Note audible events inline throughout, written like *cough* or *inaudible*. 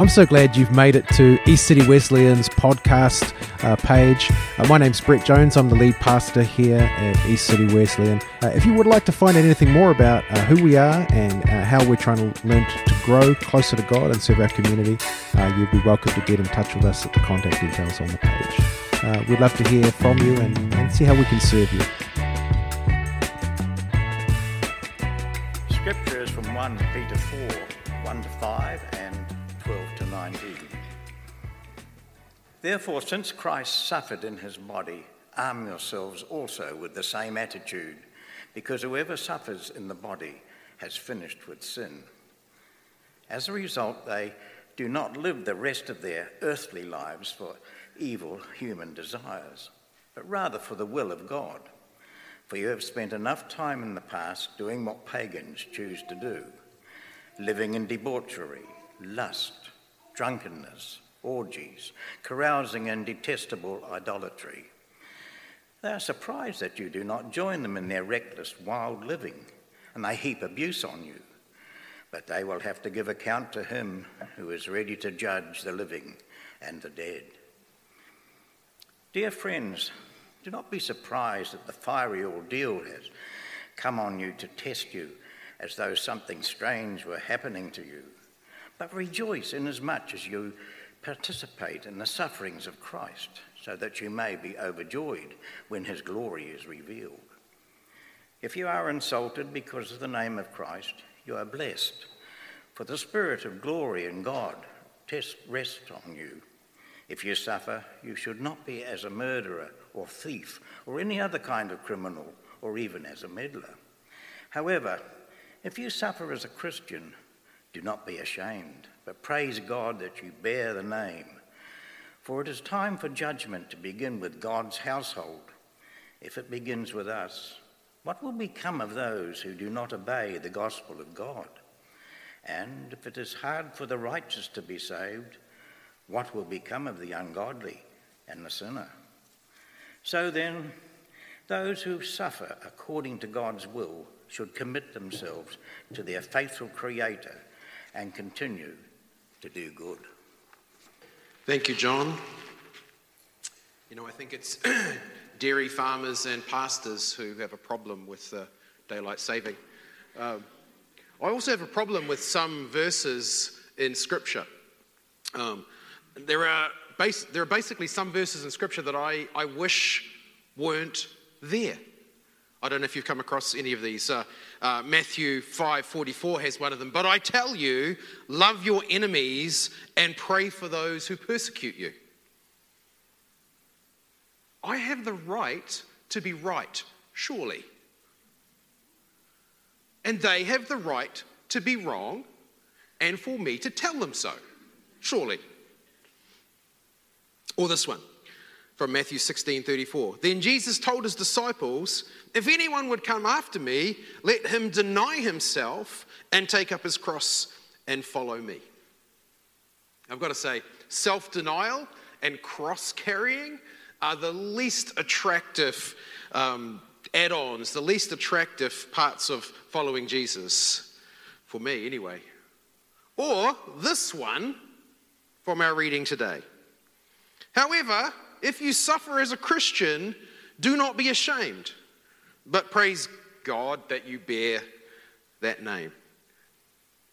I'm so glad you've made it to East City Wesleyan's podcast uh, page. Uh, my name's Brett Jones. I'm the lead pastor here at East City Wesleyan. Uh, if you would like to find out anything more about uh, who we are and uh, how we're trying to learn to grow closer to God and serve our community, uh, you'd be welcome to get in touch with us at the contact details on the page. we'd love to hear from you and, and see how we can serve you. Therefore, since Christ suffered in his body, arm yourselves also with the same attitude, because whoever suffers in the body has finished with sin. As a result, they do not live the rest of their earthly lives for evil human desires, but rather for the will of God. For you have spent enough time in the past doing what pagans choose to do, living in debauchery lust, drunkenness, orgies, carousing, and detestable idolatry. They are surprised that you do not join them in their reckless, wild living, and they heap abuse on you. But they will have to give account to him who is ready to judge the living and the dead. Dear friends, do not be surprised that the fiery ordeal has come on you to test you as though something strange were happening to you. But rejoice inasmuch as you participate in the sufferings of Christ, so that you may be overjoyed when his glory is revealed. If you are insulted because of the name of Christ, you are blessed, for the Spirit of glory in God rests on you. If you suffer, you should not be as a murderer or thief or any other kind of criminal or even as a meddler. However, if you suffer as a Christian, do not be ashamed, but praise God that you bear the name. For it is time for judgment to begin with God's household. If it begins with us, what will become of those who do not obey the gospel of God? And if it is hard for the righteous to be saved, what will become of the ungodly and the sinner? So then, those who suffer according to God's will should commit themselves to their faithful Creator and continue to do good. Thank you, John. You know, I think it's *clears throat* dairy farmers and pastors who have a problem with uh, daylight saving. Um, I also have a problem with some verses in Scripture. Um, there, are bas- there are basically some verses in Scripture that I, I wish weren't there. I don't know if you've come across any of these. Uh, uh, Matthew 5:44 has one of them. But I tell you, love your enemies and pray for those who persecute you. I have the right to be right, surely. And they have the right to be wrong and for me to tell them so, surely. Or this one from Matthew 16 34. Then Jesus told his disciples, If anyone would come after me, let him deny himself and take up his cross and follow me. I've got to say, self denial and cross carrying are the least attractive um, add ons, the least attractive parts of following Jesus, for me anyway. Or this one from our reading today. However, if you suffer as a Christian, do not be ashamed, but praise God that you bear that name.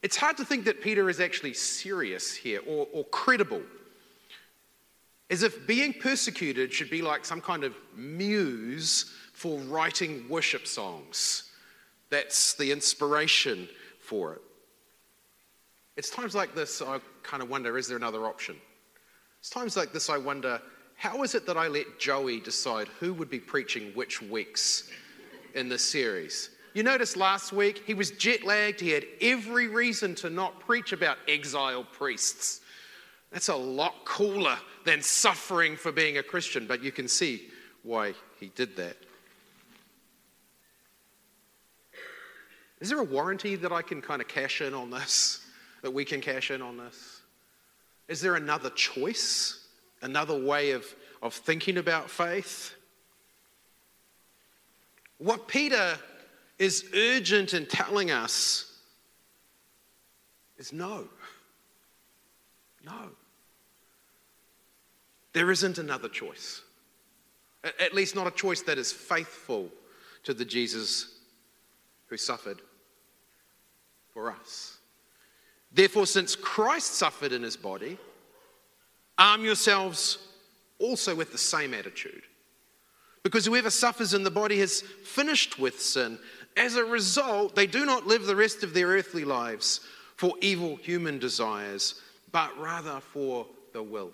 It's hard to think that Peter is actually serious here or, or credible. As if being persecuted should be like some kind of muse for writing worship songs. That's the inspiration for it. It's times like this I kind of wonder is there another option? It's times like this I wonder how is it that I let Joey decide who would be preaching which weeks in this series? You notice last week he was jet lagged. He had every reason to not preach about exile priests. That's a lot cooler than suffering for being a Christian, but you can see why he did that. Is there a warranty that I can kind of cash in on this? That we can cash in on this? Is there another choice? Another way of, of thinking about faith. What Peter is urgent in telling us is no. No. There isn't another choice. At least, not a choice that is faithful to the Jesus who suffered for us. Therefore, since Christ suffered in his body, arm yourselves also with the same attitude. Because whoever suffers in the body has finished with sin. As a result, they do not live the rest of their earthly lives for evil human desires, but rather for the will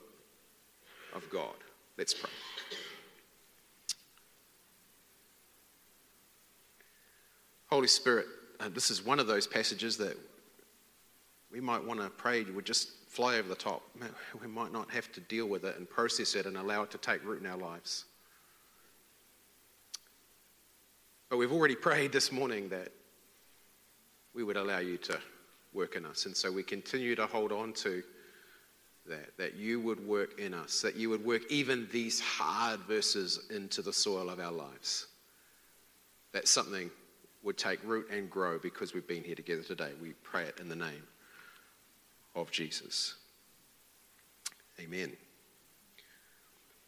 of God. Let's pray. Holy Spirit, uh, this is one of those passages that we might want to pray you would just fly over the top. We might not have to deal with it and process it and allow it to take root in our lives. But we've already prayed this morning that we would allow you to work in us. And so we continue to hold on to that, that you would work in us, that you would work even these hard verses into the soil of our lives. That something would take root and grow because we've been here together today. We pray it in the name of Jesus. Amen.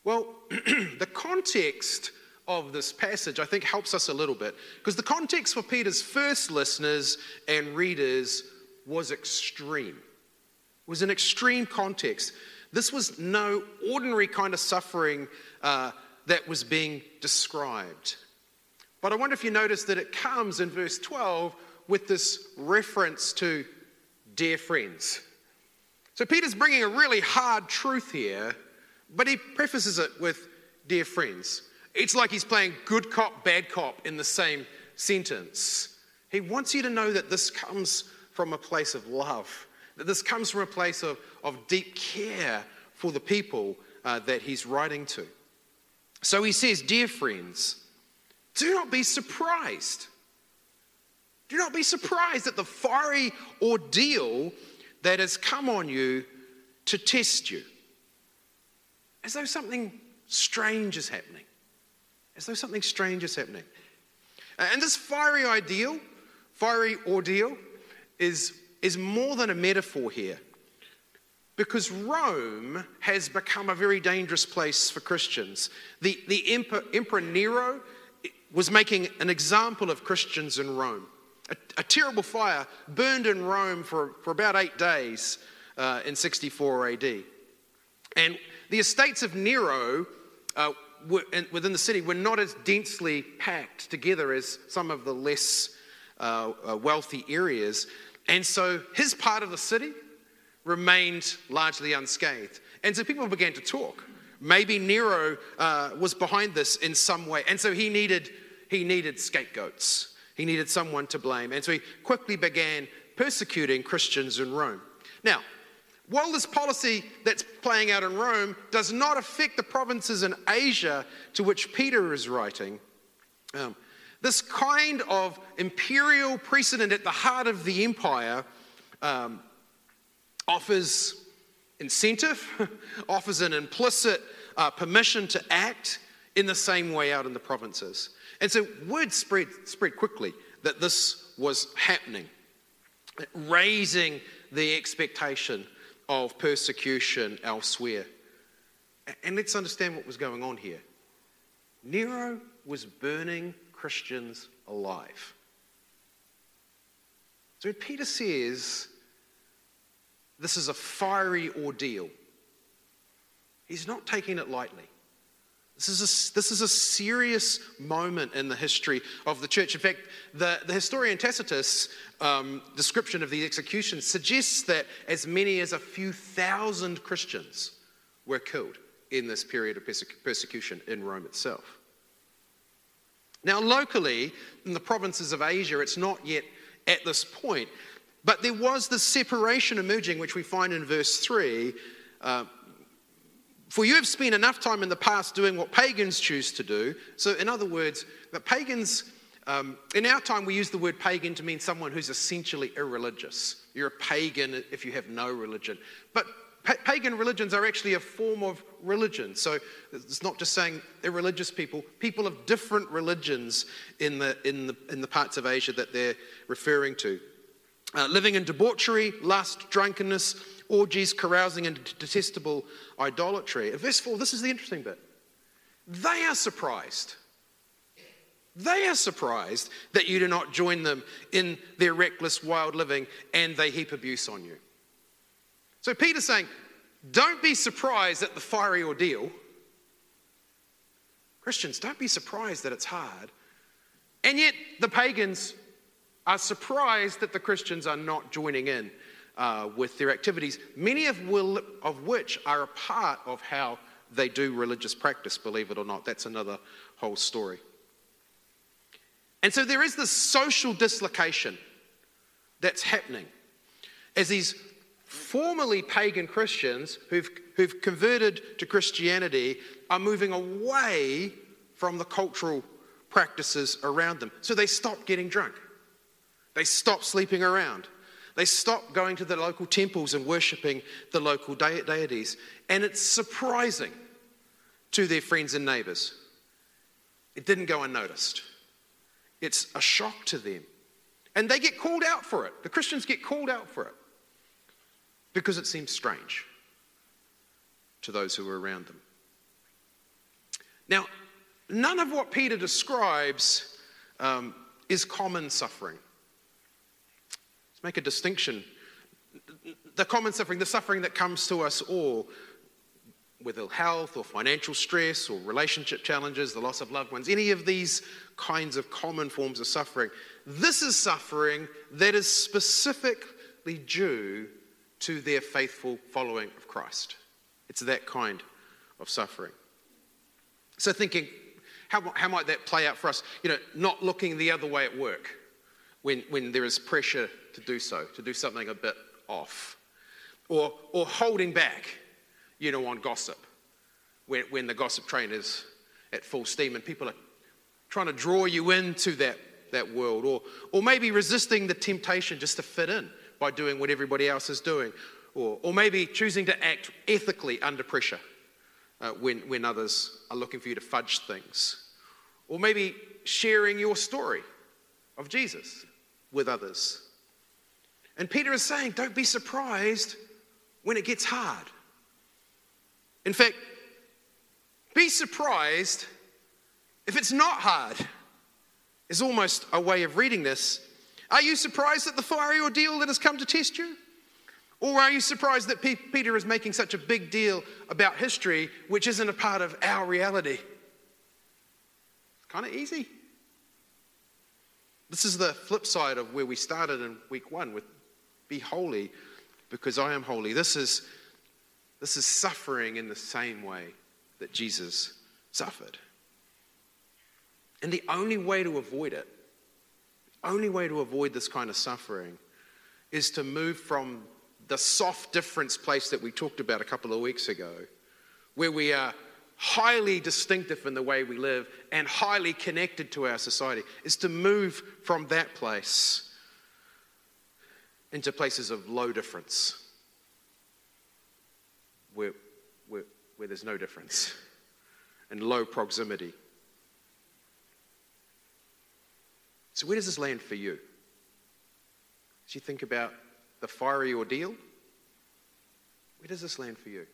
Well, *clears throat* the context of this passage, I think, helps us a little bit because the context for Peter's first listeners and readers was extreme. It was an extreme context. This was no ordinary kind of suffering uh, that was being described. But I wonder if you notice that it comes in verse 12 with this reference to dear friends. So Peter's bringing a really hard truth here, but he prefaces it with dear friends. It's like he's playing good cop, bad cop in the same sentence. He wants you to know that this comes from a place of love, that this comes from a place of, of deep care for the people uh, that he's writing to. So he says, Dear friends, do not be surprised. Do not be surprised at the fiery ordeal that has come on you to test you. As though something strange is happening as though something strange is happening. And this fiery ideal, fiery ordeal, is, is more than a metaphor here. Because Rome has become a very dangerous place for Christians. The, the Emperor, Emperor Nero was making an example of Christians in Rome. A, a terrible fire burned in Rome for, for about eight days uh, in 64 AD. And the estates of Nero uh, within the city were not as densely packed together as some of the less uh, uh, wealthy areas. And so his part of the city remained largely unscathed. And so people began to talk. Maybe Nero uh, was behind this in some way. And so he needed, he needed scapegoats. He needed someone to blame. And so he quickly began persecuting Christians in Rome. Now, while this policy that's playing out in Rome does not affect the provinces in Asia to which Peter is writing, um, this kind of imperial precedent at the heart of the empire um, offers incentive, *laughs* offers an implicit uh, permission to act in the same way out in the provinces. And so word spread, spread quickly that this was happening, raising the expectation of persecution elsewhere. And let's understand what was going on here. Nero was burning Christians alive. So Peter says this is a fiery ordeal, he's not taking it lightly. This is, a, this is a serious moment in the history of the church. In fact, the, the historian Tacitus' um, description of the execution suggests that as many as a few thousand Christians were killed in this period of persecution in Rome itself. Now, locally, in the provinces of Asia, it's not yet at this point, but there was the separation emerging, which we find in verse 3. Uh, for you have spent enough time in the past doing what pagans choose to do. So, in other words, the pagans, um, in our time, we use the word pagan to mean someone who's essentially irreligious. You're a pagan if you have no religion. But pa- pagan religions are actually a form of religion. So, it's not just saying irreligious people, people of different religions in the, in the, in the parts of Asia that they're referring to. uh, living in debauchery, lust, drunkenness, orgies, carousing, and detestable idolatry. In verse 4, this is the interesting bit. They are surprised. They are surprised that you do not join them in their reckless, wild living and they heap abuse on you. So Peter's saying, don't be surprised at the fiery ordeal. Christians, don't be surprised that it's hard. And yet, the pagans are surprised that the Christians are not joining in uh, with their activities, many of, will, of which are a part of how they do religious practice, believe it or not. That's another whole story. And so there is this social dislocation that's happening as these formerly pagan Christians who've, who've converted to Christianity are moving away from the cultural practices around them. So they stop getting drunk, they stop sleeping around, they stop going to the local temples and worshipping the local de- deities. And it's surprising to their friends and neighbors. It didn't go unnoticed. It's a shock to them. And they get called out for it. The Christians get called out for it because it seems strange to those who are around them. Now, none of what Peter describes um, is common suffering. Make a distinction. The common suffering, the suffering that comes to us all, ill health or financial stress or relationship challenges, the loss of loved ones, any of these kinds of common forms of suffering. This is suffering that is specifically due to their faithful following of Christ. It's that kind of suffering. So, thinking, how, how might that play out for us? You know, not looking the other way at work when, when there is pressure to do so, to do something a bit off, or, or holding back you know, on gossip. When, when the gossip train is at full steam and people are trying to draw you into that, that world, or, or maybe resisting the temptation just to fit in by doing what everybody else is doing, or, or maybe choosing to act ethically under pressure uh, when, when others are looking for you to fudge things, or maybe sharing your story of Jesus with others. And Peter is saying, don't be surprised when it gets hard. In fact, be surprised if it's not hard, is almost a way of reading this. Are you surprised at the fiery ordeal that has come to test you? Or are you surprised that Peter is making such a big deal about history, which isn't a part of our reality? It's kind of easy. This is the flip side of where we started in week one with be holy because I am holy. This is this is suffering in the same way that Jesus suffered. And the only way to avoid it, the only way to avoid this kind of suffering, is to move from the soft difference place that we talked about a couple of weeks ago, where we are highly distinctive in the way we live and highly connected to our society, is to move from that place into places of low difference where, where, where there's no difference and low proximity. So, where does this land for you? As you think about the fiery ordeal, where does this land for you?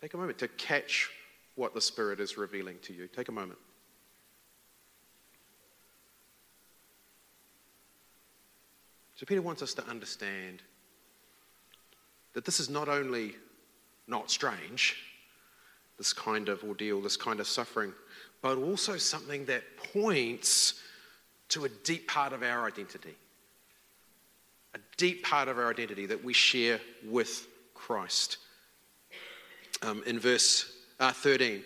Take a moment to catch what the Spirit is revealing to you. Take a moment. So, Peter wants us to understand that this is not only not strange, this kind of ordeal, this kind of suffering, but also something that points to a deep part of our identity. A deep part of our identity that we share with Christ. Um, in verse uh, 13,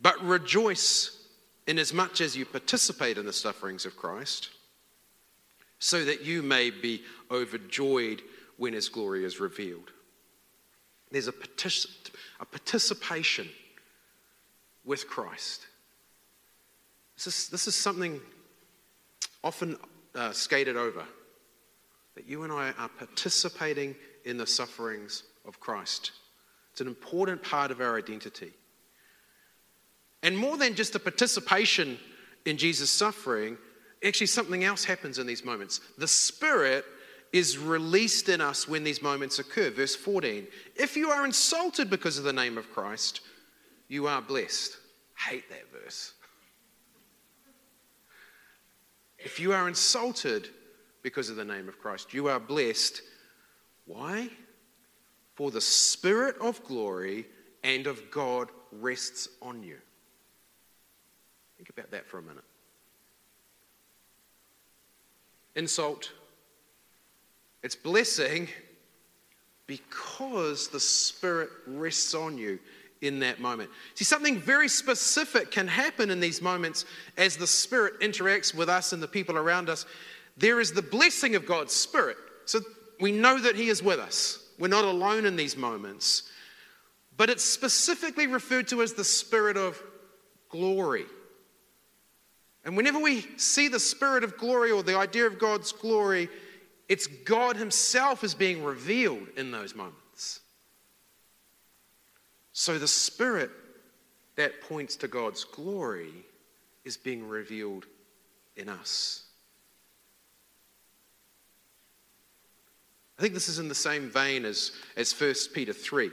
but rejoice inasmuch as you participate in the sufferings of Christ, so that you may be overjoyed when his glory is revealed. There's a, a participation with Christ. This is, this is something often uh, skated over that you and I are participating in the sufferings of Christ. It's an important part of our identity. And more than just a participation in Jesus' suffering, actually something else happens in these moments. The Spirit is released in us when these moments occur. Verse 14 If you are insulted because of the name of Christ, you are blessed. Hate that verse. If you are insulted because of the name of Christ, you are blessed. Why? For the Spirit of glory and of God rests on you. Think about that for a minute. Insult, it's blessing because the Spirit rests on you in that moment. See, something very specific can happen in these moments as the Spirit interacts with us and the people around us. There is the blessing of God's Spirit. So we know that He is with us. We're not alone in these moments. But it's specifically referred to as the Spirit of glory. And whenever we see the Spirit of glory or the idea of God's glory, it's God Himself is being revealed in those moments. So the Spirit that points to God's glory is being revealed in us. I think this is in the same vein as, as 1 Peter 3,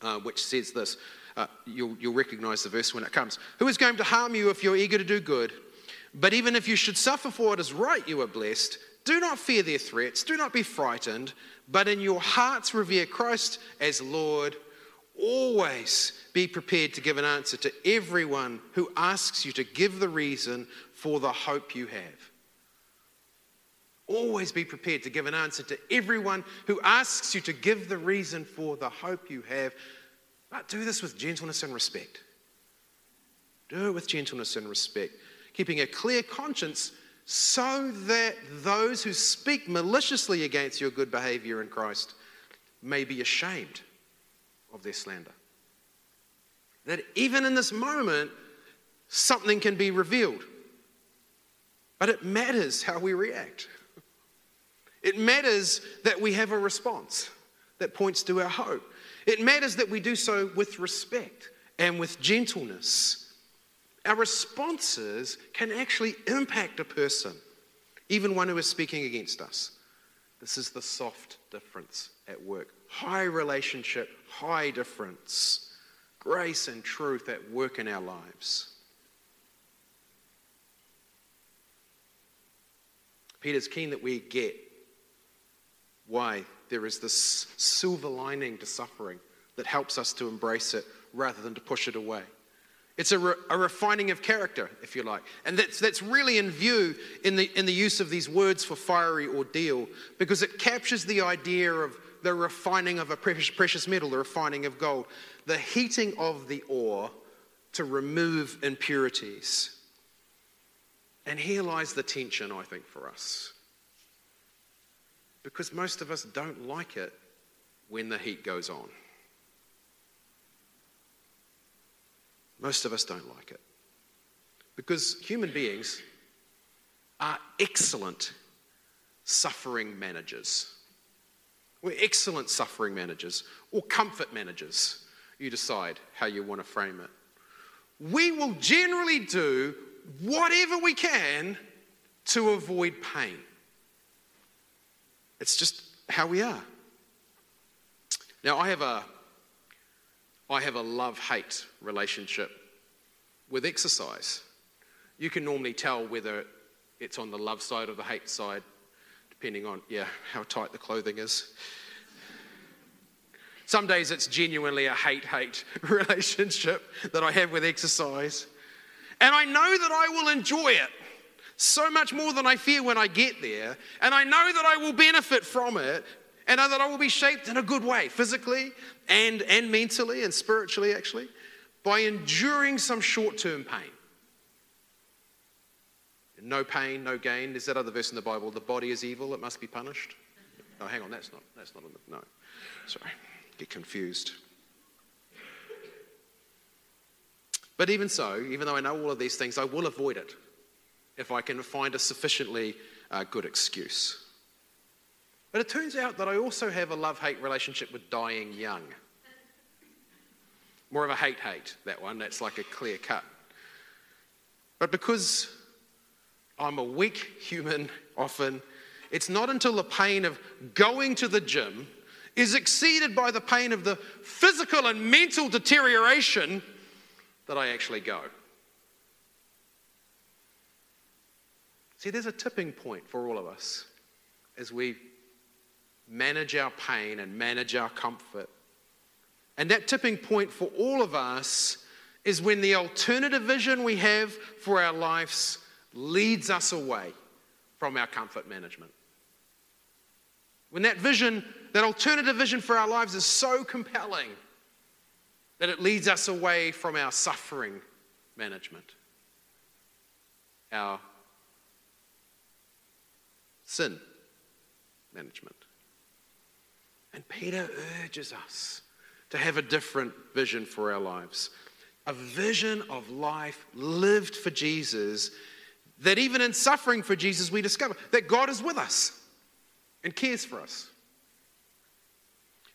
uh, which says this. Uh, you'll, you'll recognize the verse when it comes. Who is going to harm you if you're eager to do good? But even if you should suffer for what is right, you are blessed. Do not fear their threats, do not be frightened, but in your hearts revere Christ as Lord. Always be prepared to give an answer to everyone who asks you to give the reason for the hope you have. Always be prepared to give an answer to everyone who asks you to give the reason for the hope you have. But do this with gentleness and respect. Do it with gentleness and respect, keeping a clear conscience so that those who speak maliciously against your good behavior in Christ may be ashamed of their slander. That even in this moment, something can be revealed. But it matters how we react. It matters that we have a response that points to our hope. It matters that we do so with respect and with gentleness. Our responses can actually impact a person, even one who is speaking against us. This is the soft difference at work. High relationship, high difference. Grace and truth at work in our lives. Peter's keen that we get why there is this silver lining to suffering that helps us to embrace it rather than to push it away. It's a, re- a, refining of character, if you like. And that's, that's really in view in the, in the use of these words for fiery ordeal because it captures the idea of the refining of a precious, precious metal, the refining of gold, the heating of the ore to remove impurities. And here lies the tension, I think, for us. Because most of us don't like it when the heat goes on. Most of us don't like it. Because human beings are excellent suffering managers. We're excellent suffering managers or comfort managers. You decide how you want to frame it. We will generally do whatever we can to avoid pain. It's just how we are. Now, I have a, I have a love hate relationship with exercise. You can normally tell whether it's on the love side or the hate side, depending on, yeah, how tight the clothing is. Some days it's genuinely a hate hate *laughs* relationship that I have with exercise. And I know that I will enjoy it so much more than I fear when I get there. And I know that I will benefit from it and that I will be shaped in a good way, physically and, and mentally and spiritually, actually, by enduring some short term pain. No pain, no gain. Is that other verse in the Bible? The body is evil, it must be punished. Oh, hang on, that's not, that's not, the, no. Sorry, get confused. But even so, even though I know all of these things, I will avoid it if I can find a sufficiently uh, good excuse. But it turns out that I also have a love hate relationship with dying young. More of a hate hate, that one. That's like a clear cut. But because I'm a weak human often, it's not until the pain of going to the gym is exceeded by the pain of the physical and mental deterioration that I actually go. See, there's a tipping point for all of us as we manage our pain and manage our comfort. And that tipping point for all of us is when the alternative vision we have for our lives leads us away from our comfort management. When that vision, that alternative vision for our lives is so compelling that it leads us away from our suffering management, our sin management. And Peter urges us to have a different vision for our lives a vision of life lived for Jesus, that even in suffering for Jesus, we discover that God is with us and cares for us.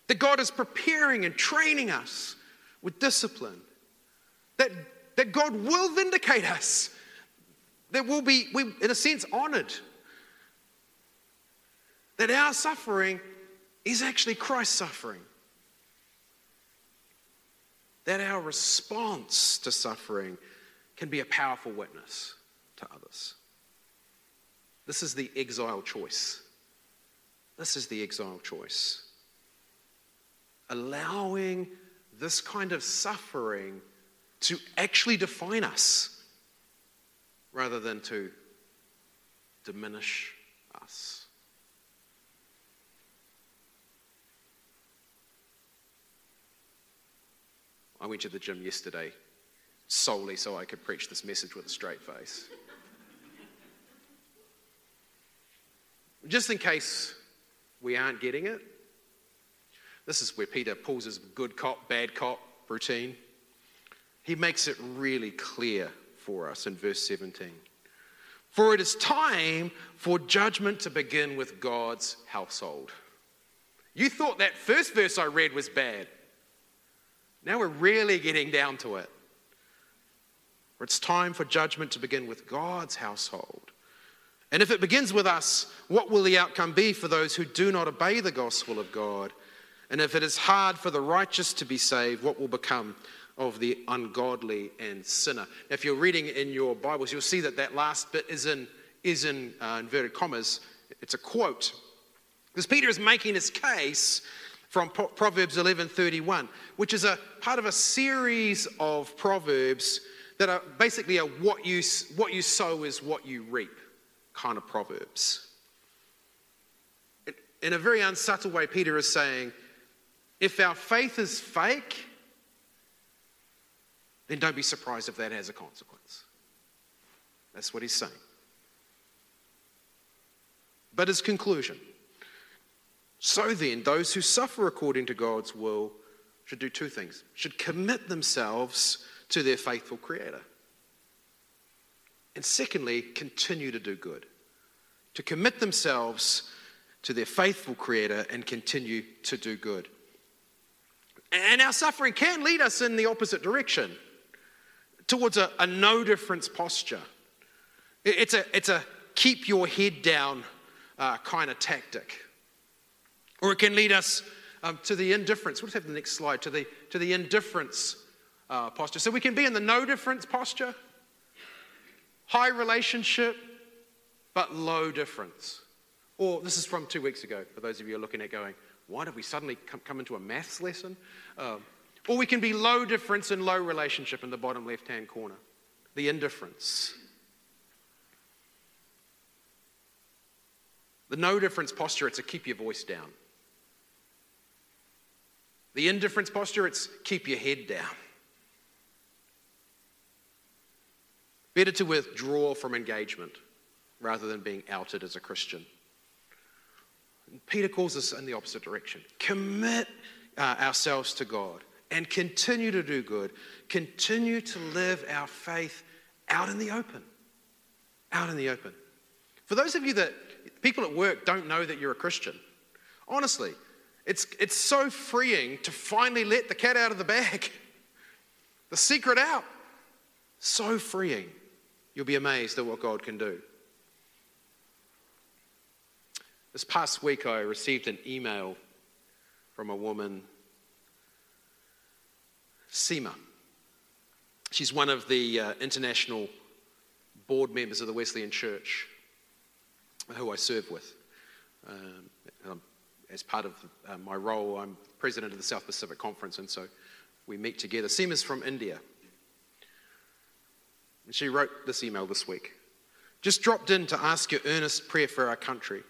That God is preparing and training us with discipline. That, that God will vindicate us. That we'll be, we, in a sense, honored. That our suffering is actually Christ's suffering. That our response to suffering can be a powerful witness to others. This is the exile choice. This is the exile choice. Allowing this kind of suffering to actually define us rather than to diminish us. I went to the gym yesterday solely so I could preach this message with a straight face. Just in case we aren't getting it, this is where Peter pulls his good cop, bad cop routine. He makes it really clear for us in verse 17. For it is time for judgment to begin with God's household. You thought that first verse I read was bad. Now we're really getting down to it. It's time for judgment to begin with God's household. And if it begins with us, what will the outcome be for those who do not obey the gospel of God? And if it is hard for the righteous to be saved, what will become of the ungodly and sinner? Now, if you're reading in your Bibles, you'll see that that last bit is in, is in uh, inverted commas. It's a quote. Because Peter is making his case from Proverbs 11:31, which is a part of a series of proverbs that are basically a what you, what you sow is what you reap kind of proverbs. In a very unsubtle way, Peter is saying, if our faith is fake, then don't be surprised if that has a consequence. That's what he's saying. But his conclusion so then, those who suffer according to God's will should do two things should commit themselves to their faithful Creator. And secondly, continue to do good. To commit themselves to their faithful Creator and continue to do good. And our suffering can lead us in the opposite direction, towards a, a no difference posture. It's a, it's a keep your head down uh, kind of tactic. Or it can lead us um, to the indifference. We'll just have the next slide to the, to the indifference uh, posture. So we can be in the no difference posture, high relationship, but low difference. Or this is from two weeks ago, for those of you who are looking at going, why did we suddenly come, come into a maths lesson? Um, or we can be low difference and low relationship in the bottom left hand corner, the indifference. The no difference posture, it's a keep your voice down. The indifference posture, it's keep your head down. Better to withdraw from engagement rather than being outed as a Christian. Peter calls us in the opposite direction. Commit uh, ourselves to God and continue to do good. Continue to live our faith out in the open. Out in the open. For those of you that people at work don't know that you're a Christian, honestly, it's, it's so freeing to finally let the cat out of the bag, *laughs* the secret out. So freeing. You'll be amazed at what God can do. This past week, I received an email from a woman, Seema. She's one of the uh, international board members of the Wesleyan Church, who I serve with. Um, as part of uh, my role, I'm president of the South Pacific Conference, and so we meet together. Seema's from India. And she wrote this email this week. Just dropped in to ask your earnest prayer for our country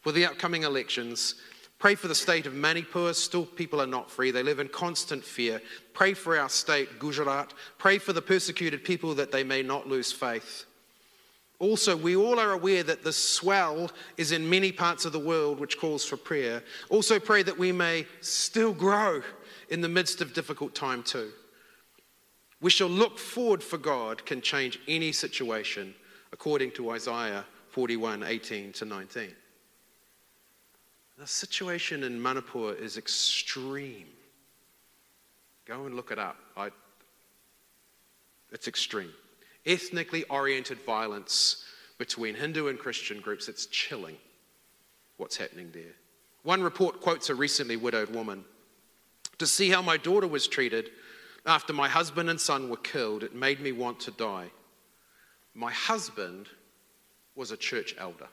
for the upcoming elections. Pray for the state of Manipur. Still, people are not free. They live in constant fear. Pray for our state, Gujarat. Pray for the persecuted people that they may not lose faith. Also, we all are aware that the swell is in many parts of the world, which calls for prayer. Also, pray that we may still grow in the midst of difficult time, too. We shall look forward for God can change any situation, according to Isaiah 41 18 to 19. The situation in Manipur is extreme. Go and look it up. I, it's extreme. Ethnically oriented violence between Hindu and Christian groups, it's chilling what's happening there. One report quotes a recently widowed woman To see how my daughter was treated after my husband and son were killed, it made me want to die. My husband was a church elder.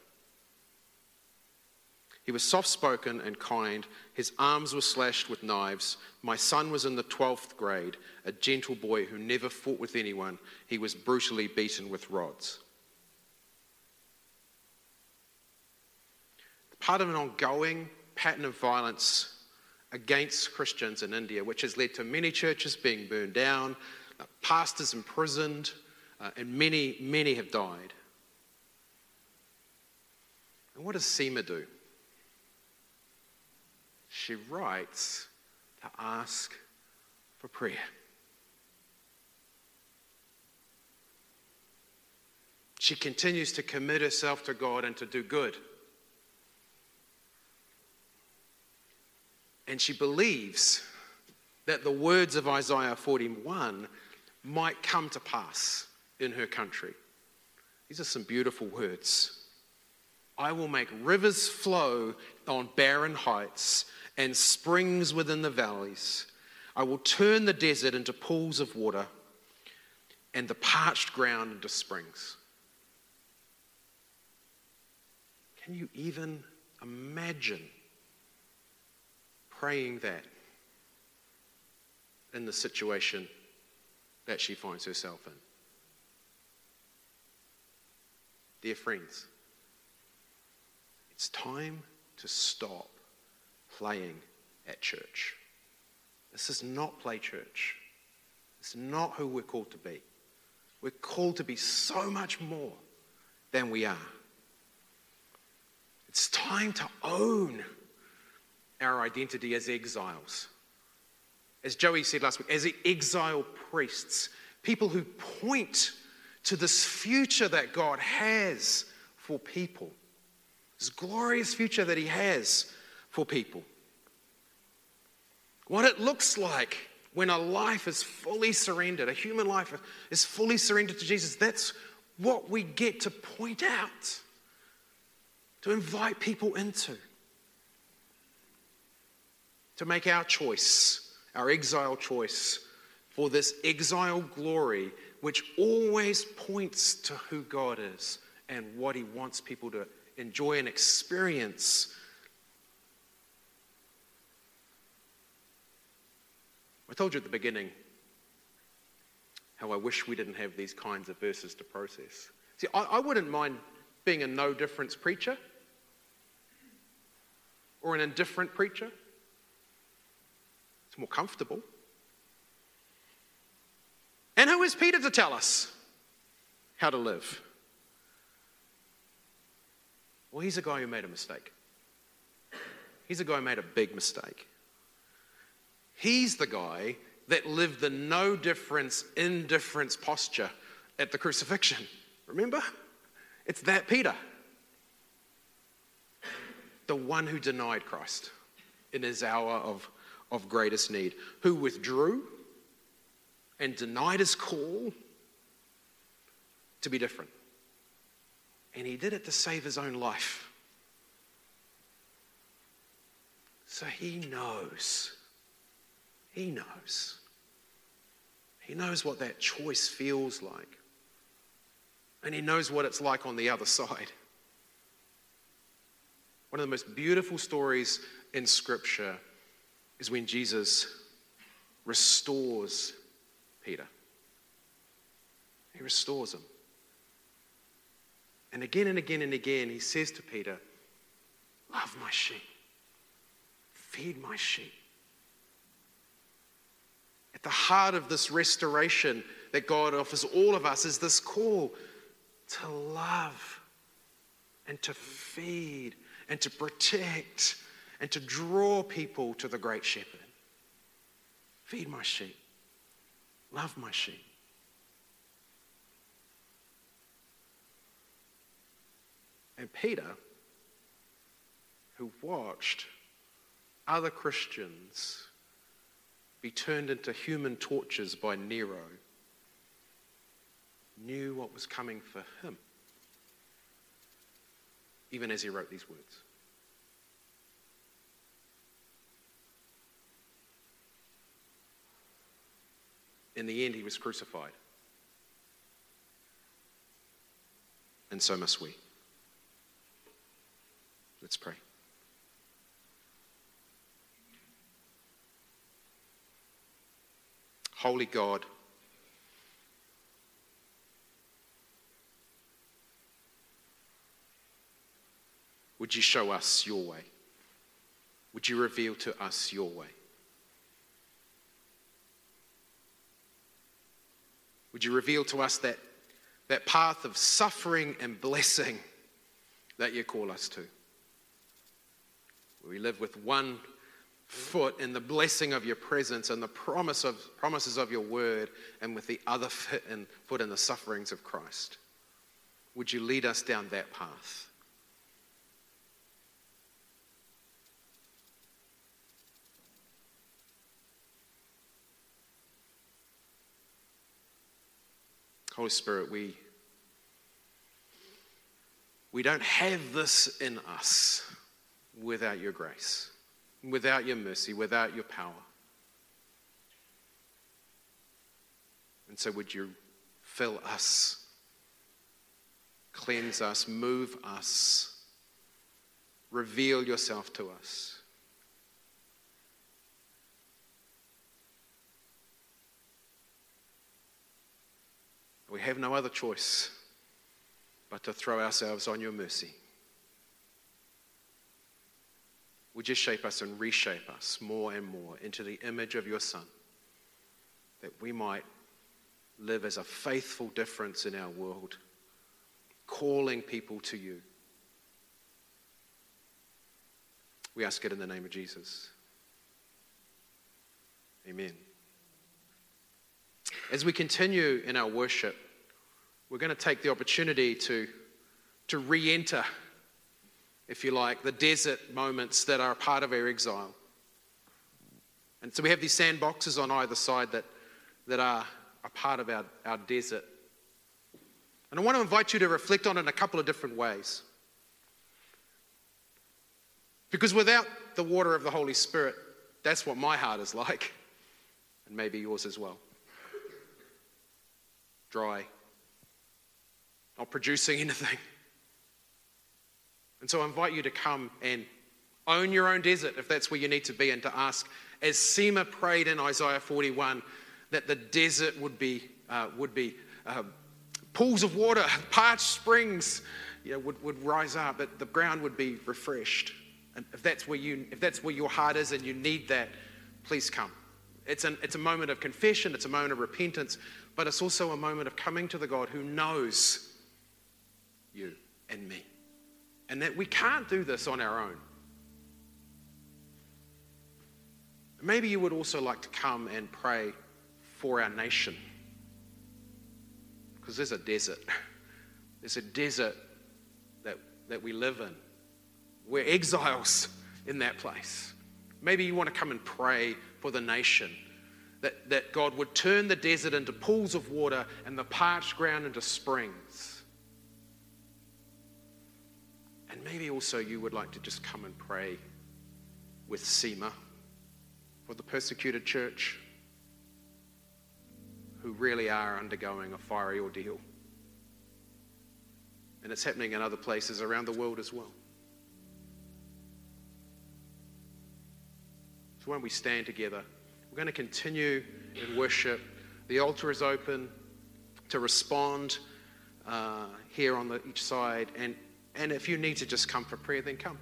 He was soft spoken and kind. His arms were slashed with knives. My son was in the 12th grade, a gentle boy who never fought with anyone. He was brutally beaten with rods. Part of an ongoing pattern of violence against Christians in India, which has led to many churches being burned down, pastors imprisoned, uh, and many, many have died. And what does Seema do? She writes to ask for prayer. She continues to commit herself to God and to do good. And she believes that the words of Isaiah 41 might come to pass in her country. These are some beautiful words. I will make rivers flow on barren heights and springs within the valleys. I will turn the desert into pools of water and the parched ground into springs. Can you even imagine praying that in the situation that she finds herself in? Dear friends, it's time to stop playing at church. This is not play church. It's not who we're called to be. We're called to be so much more than we are. It's time to own our identity as exiles. As Joey said last week, as exile priests, people who point to this future that God has for people, this glorious future that He has for people. What it looks like when a life is fully surrendered, a human life is fully surrendered to Jesus, that's what we get to point out, to invite people into, to make our choice, our exile choice, for this exile glory, which always points to who God is and what He wants people to enjoy and experience I told you at the beginning how I wish we didn't have these kinds of verses to process. See, I, I wouldn't mind being a no difference preacher or an indifferent preacher. It's more comfortable. And who is Peter to tell us how to live? Well, he's a guy who made a mistake. He's a guy who made a big mistake. He's the guy that lived the no difference, indifference posture at the crucifixion. Remember? It's that Peter, the one who denied Christ in his hour of, of greatest need, who withdrew and denied his call to be different. And he did it to save his own life. So he knows. He knows. He knows what that choice feels like. And he knows what it's like on the other side. One of the most beautiful stories in Scripture is when Jesus restores Peter. He restores him. And again and again and again, he says to Peter, Love my sheep, feed my sheep. At the heart of this restoration that God offers all of us is this call to love and to feed and to protect and to draw people to the great shepherd. Feed my sheep, love my sheep. And Peter, who watched other Christians be turned into human torches by Nero, knew what was coming for him, even as he wrote these words. In the end, he was crucified. And so must we. Let's pray. Holy God, would you show us your way? Would you reveal to us your way? Would you reveal to us that, that path of suffering and blessing that you call us to? We live with one foot in the blessing of your presence and the promise of, promises of your word, and with the other foot in, foot in the sufferings of Christ. Would you lead us down that path? Holy Spirit, we, we don't have this in us without your grace, without your mercy, without your power. And so, would you fill us, cleanse us, move us, reveal yourself to us? We have no other choice but to throw ourselves on your mercy. Would you shape us and reshape us more and more into the image of your Son, that we might live as a faithful difference in our world, calling people to you. We ask it in the name of Jesus. Amen. As we continue in our worship, we're going to take the opportunity to, to re enter if you like, the desert moments that are a part of our exile. And so we have these sandboxes on either side that, that are a part of our, our desert. And I want to invite you to reflect on it in a couple of different ways. Because without the water of the Holy Spirit, that's what my heart is like, *laughs* and maybe yours as well. Dry, not producing *laughs* anything. And so I invite you to come and own your own desert if that's where you need to be, and to ask, as Sema prayed in Isaiah 41, that the desert would be, uh, would be uh, pools of water, *laughs* parched springs you know, would, would rise up, that the ground would be refreshed. And if that's, where you, if that's where your heart is and you need that, please come. It's, an, it's a moment of confession, it's a moment of repentance, but it's also a moment of coming to the God who knows you and me and that we can't do this on our own. Maybe you would also like to come and pray for our nation. Because there's a desert. *laughs* There's a desert that, that we live in. We're exiles in that place. Maybe you want to come and pray for the nation. That, that God would turn the desert into pools of water and the parched ground into springs. And maybe also you would like to just come and pray with SEMA, for the persecuted church who really are undergoing a fiery ordeal. And it's happening in other places around the world as well. So when we stand together, we're going to continue in worship. The altar is open to respond uh, here on the, each side. And, and if you need to just come for prayer, then come.